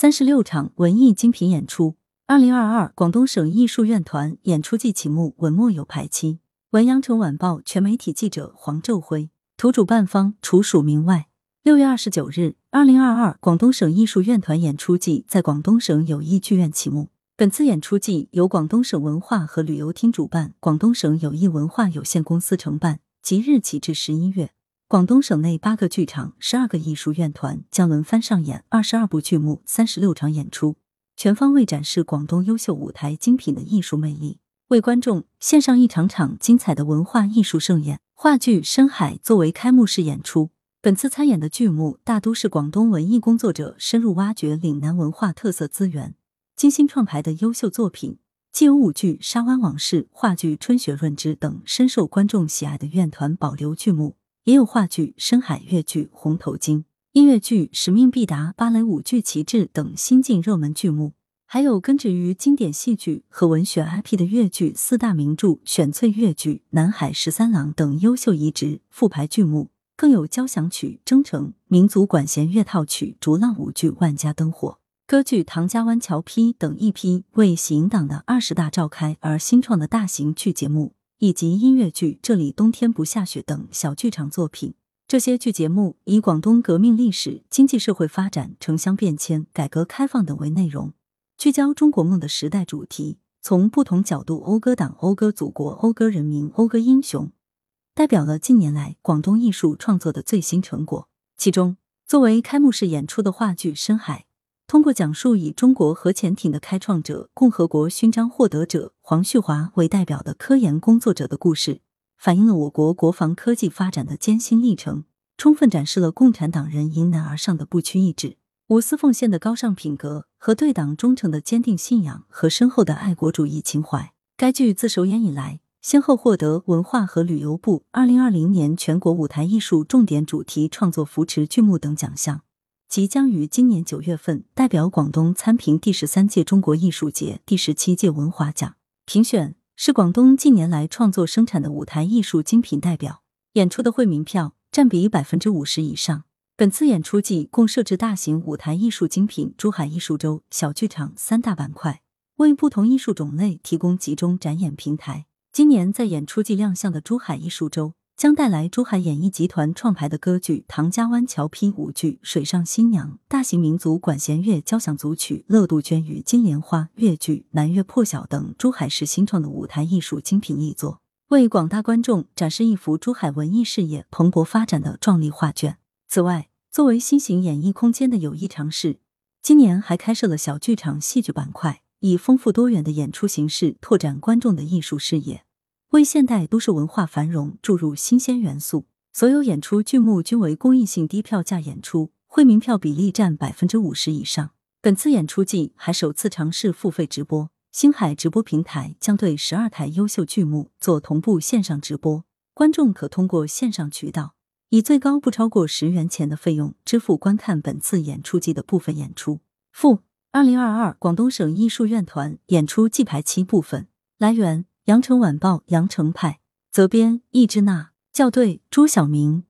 三十六场文艺精品演出。二零二二广东省艺术院团演出季启幕，文末有排期。文阳城晚报全媒体记者黄昼辉，图主办方除署名外。六月二十九日，二零二二广东省艺术院团演出季在广东省友谊剧院启幕。本次演出季由广东省文化和旅游厅主办，广东省友谊文化有限公司承办。即日起至十一月，广东省内八个剧场、十二个艺术院团将轮番上演二十二部剧目、三十六场演出。全方位展示广东优秀舞台精品的艺术魅力，为观众献上一场场精彩的文化艺术盛宴。话剧《深海》作为开幕式演出，本次参演的剧目大都是广东文艺工作者深入挖掘岭南文化特色资源、精心创排的优秀作品，既有舞剧《沙湾往事》、话剧《春雪润之》等深受观众喜爱的院团保留剧目，也有话剧《深海》、越剧《红头巾》。音乐剧《使命必达》、芭蕾舞剧《旗帜》等新晋热门剧目，还有根植于经典戏剧和文学 IP 的越剧四大名著《选粹越剧》《南海十三郎》等优秀移植复排剧目，更有交响曲《征程》、民族管弦乐套曲《逐浪舞剧》《万家灯火》、歌剧《唐家湾桥批》等一批为喜迎党的二十大召开而新创的大型剧节目，以及音乐剧《这里冬天不下雪》等小剧场作品。这些剧节目以广东革命历史、经济社会发展、城乡变迁、改革开放等为内容，聚焦中国梦的时代主题，从不同角度讴歌党、讴歌祖国、讴歌人民、讴歌英雄，代表了近年来广东艺术创作的最新成果。其中，作为开幕式演出的话剧《深海》，通过讲述以中国核潜艇的开创者、共和国勋章获得者黄旭华为代表的科研工作者的故事。反映了我国国防科技发展的艰辛历程，充分展示了共产党人迎难而上的不屈意志、无私奉献的高尚品格和对党忠诚的坚定信仰和深厚的爱国主义情怀。该剧自首演以来，先后获得文化和旅游部二零二零年全国舞台艺术重点主题创作扶持剧目等奖项，即将于今年九月份代表广东参评第十三届中国艺术节、第十七届文华奖评选。是广东近年来创作生产的舞台艺术精品代表，演出的惠民票占比百分之五十以上。本次演出季共设置大型舞台艺术精品珠海艺术周、小剧场三大板块，为不同艺术种类提供集中展演平台。今年在演出季亮相的珠海艺术周。将带来珠海演艺集团创排的歌剧《唐家湾桥批》舞剧《水上新娘》，大型民族管弦乐交响组曲《乐杜鹃与金莲花》，粤剧《南岳破晓》等珠海市新创的舞台艺术精品力作，为广大观众展示一幅珠海文艺事业蓬勃发展的壮丽画卷。此外，作为新型演艺空间的有益尝试，今年还开设了小剧场戏剧板块，以丰富多元的演出形式拓展观众的艺术视野。为现代都市文化繁荣注入新鲜元素。所有演出剧目均为公益性低票价演出，会民票比例占百分之五十以上。本次演出季还首次尝试付费直播，星海直播平台将对十二台优秀剧目做同步线上直播，观众可通过线上渠道，以最高不超过十元钱的费用支付观看本次演出季的部分演出。附二零二二广东省艺术院团演出季排期部分来源。羊城晚报羊城派责编易之娜校对朱晓明。